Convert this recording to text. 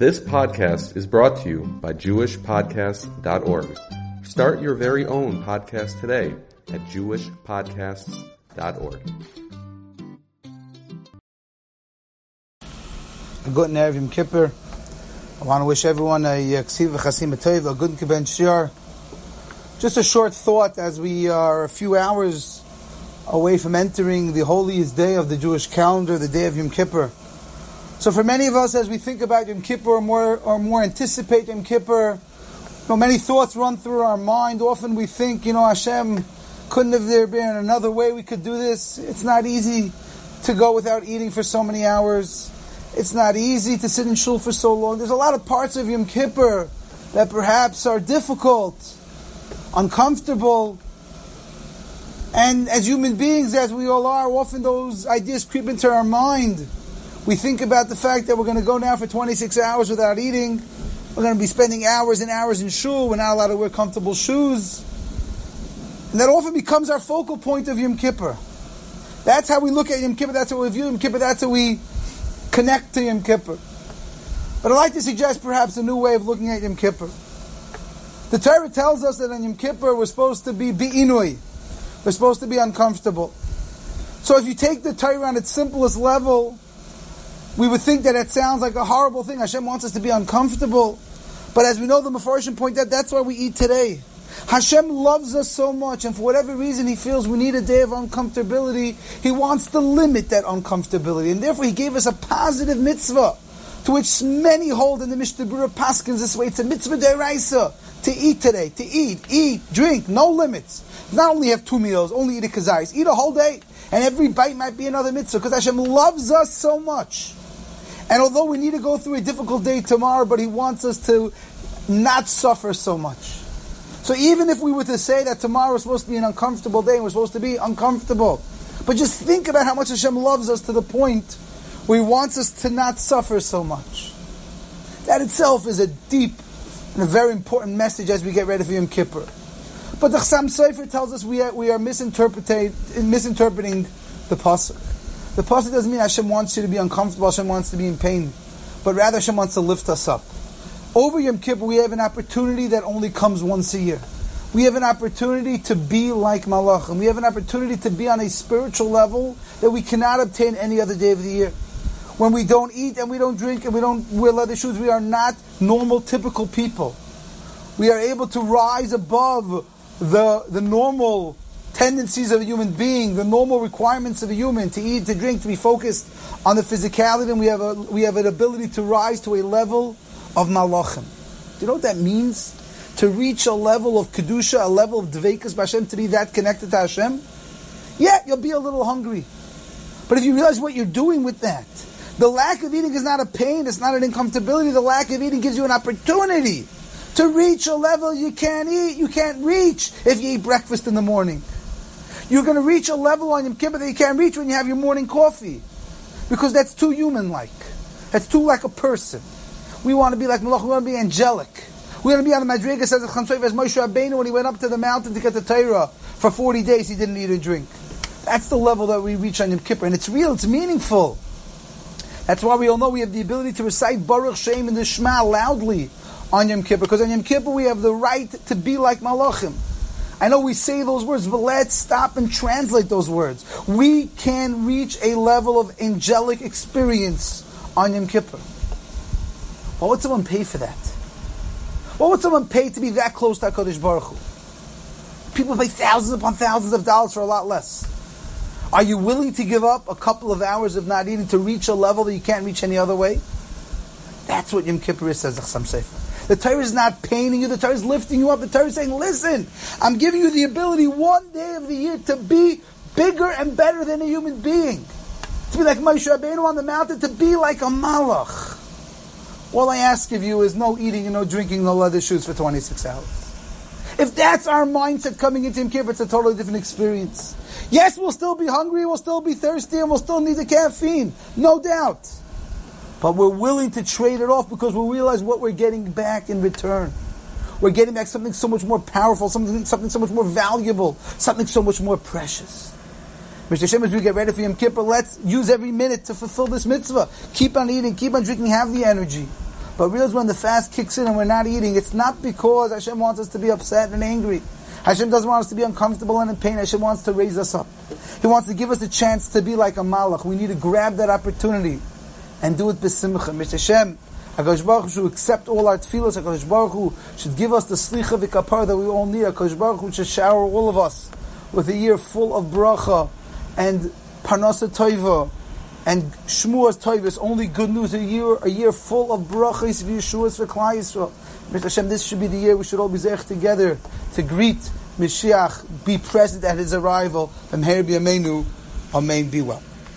This podcast is brought to you by JewishPodcasts.org. Start your very own podcast today at JewishPodcasts.org. A good Erev Yom Kippur. I want to wish everyone a uh, Ksiv Chasim Tov, a good Kibbutz Shiur. Just a short thought as we are a few hours away from entering the holiest day of the Jewish calendar, the day of Yom Kippur. So for many of us, as we think about Yom Kippur or more, or more anticipate Yom Kippur, you know, many thoughts run through our mind. Often we think, you know, Hashem, couldn't have there been another way we could do this? It's not easy to go without eating for so many hours. It's not easy to sit in shul for so long. There's a lot of parts of Yom Kippur that perhaps are difficult, uncomfortable. And as human beings, as we all are, often those ideas creep into our mind. We think about the fact that we're going to go now for 26 hours without eating. We're going to be spending hours and hours in shul. We're not allowed to wear comfortable shoes. And that often becomes our focal point of Yom Kippur. That's how we look at Yom Kippur. That's how we view Yom Kippur. That's how we connect to Yom Kippur. But I'd like to suggest perhaps a new way of looking at Yom Kippur. The Torah tells us that on Yom Kippur we're supposed to be bi'inui. We're supposed to be uncomfortable. So if you take the Torah on its simplest level, we would think that it sounds like a horrible thing. Hashem wants us to be uncomfortable. But as we know, the Mepharshim point out, that's why we eat today. Hashem loves us so much, and for whatever reason he feels we need a day of uncomfortability, he wants to limit that uncomfortability. And therefore he gave us a positive mitzvah, to which many hold in the Mishnah Berurah Paskins this way. It's a mitzvah deraisa, to eat today, to eat, eat, drink, no limits. Not only have two meals, only eat a kazais, eat a whole day. And every bite might be another mitzvah, because Hashem loves us so much. And although we need to go through a difficult day tomorrow, but He wants us to not suffer so much. So even if we were to say that tomorrow is supposed to be an uncomfortable day we're supposed to be uncomfortable, but just think about how much Hashem loves us to the point where He wants us to not suffer so much. That itself is a deep and a very important message as we get ready for Yom Kippur. But the Chassam Sofer tells us we are, we are misinterpreting, misinterpreting the pasuk. The pasuk doesn't mean Hashem wants you to be uncomfortable, Hashem wants to be in pain, but rather Hashem wants to lift us up. Over Yom Kippur, we have an opportunity that only comes once a year. We have an opportunity to be like Malachim. We have an opportunity to be on a spiritual level that we cannot obtain any other day of the year. When we don't eat and we don't drink and we don't wear leather shoes, we are not normal, typical people. We are able to rise above the, the normal tendencies of a human being, the normal requirements of a human to eat, to drink, to be focused on the physicality, and we have a, we have an ability to rise to a level of malachim. Do you know what that means? To reach a level of kedusha, a level of dveikus Hashem, to be that connected to Hashem. Yeah, you'll be a little hungry, but if you realize what you're doing with that, the lack of eating is not a pain, it's not an uncomfortability. The lack of eating gives you an opportunity to reach a level you can't eat, you can't reach if you eat breakfast in the morning. You're going to reach a level on Yom Kippur that you can't reach when you have your morning coffee. Because that's too human-like. That's too like a person. We want to be like Malach, we want to be angelic. We want to be on the Madriga, says Chamsoiv as Moshe Rabbeinu when he went up to the mountain to get the Torah. For 40 days he didn't eat or drink. That's the level that we reach on Yom Kippur. And it's real, it's meaningful. That's why we all know we have the ability to recite Baruch Shem and the Shema loudly on Yom Kippur. Because on Yom Kippur we have the right to be like Malachim. I know we say those words, but let's stop and translate those words. We can reach a level of angelic experience on Yom Kippur. What would someone pay for that? What would someone pay to be that close to HaKadosh Baruch Hu? People pay thousands upon thousands of dollars for a lot less. Are you willing to give up a couple of hours of not eating to reach a level that you can't reach any other way? That's what Yom Kippur is, says Chassam Sofer. The Torah is not paining you. The Torah is lifting you up. The Torah is saying, listen, I'm giving you the ability one day of the year to be bigger and better than a human being. To be like Moshe Rabbeinu on the mountain, to be like a malach. All I ask of you is no eating and no drinking, no leather shoes for 26 hours. If that's our mindset coming into Yom Kippur, it's a totally different experience. Yes, we'll still be hungry, we'll still be thirsty, and we'll still need the caffeine. No doubt. But we're willing to trade it off because we realize what we're getting back in return. We're getting back something so much more powerful, something, something so much more valuable, something so much more precious. Mr. Shem, as we get ready for Yom Kippur, let's use every minute to fulfill this mitzvah. Keep on eating, keep on drinking, have the energy. But realize when the fast kicks in and we're not eating, it's not because Hashem wants us to be upset and angry. Hashem doesn't want us to be uncomfortable and in pain. Hashem wants to raise us up. He wants to give us a chance to be like a malach. We need to grab that opportunity and do it b'simcha. Mr. Hashem, HaKadosh Baruch Hu should accept all our tefillos. HaKadosh Baruch Hu should give us the slicha v'kapar that we all need. HaKadosh Baruch Hu should shower all of us with a year full of bracha and parnasa toiva and shmuas toivas. Only good news. A year, a year full of brachas v'yeshuas v'klai Yisrael. Mr. Hashem, this should be the year we should all be zech together to greet Mashiach, be present at his arrival. And here be Amenu, Amen, be well.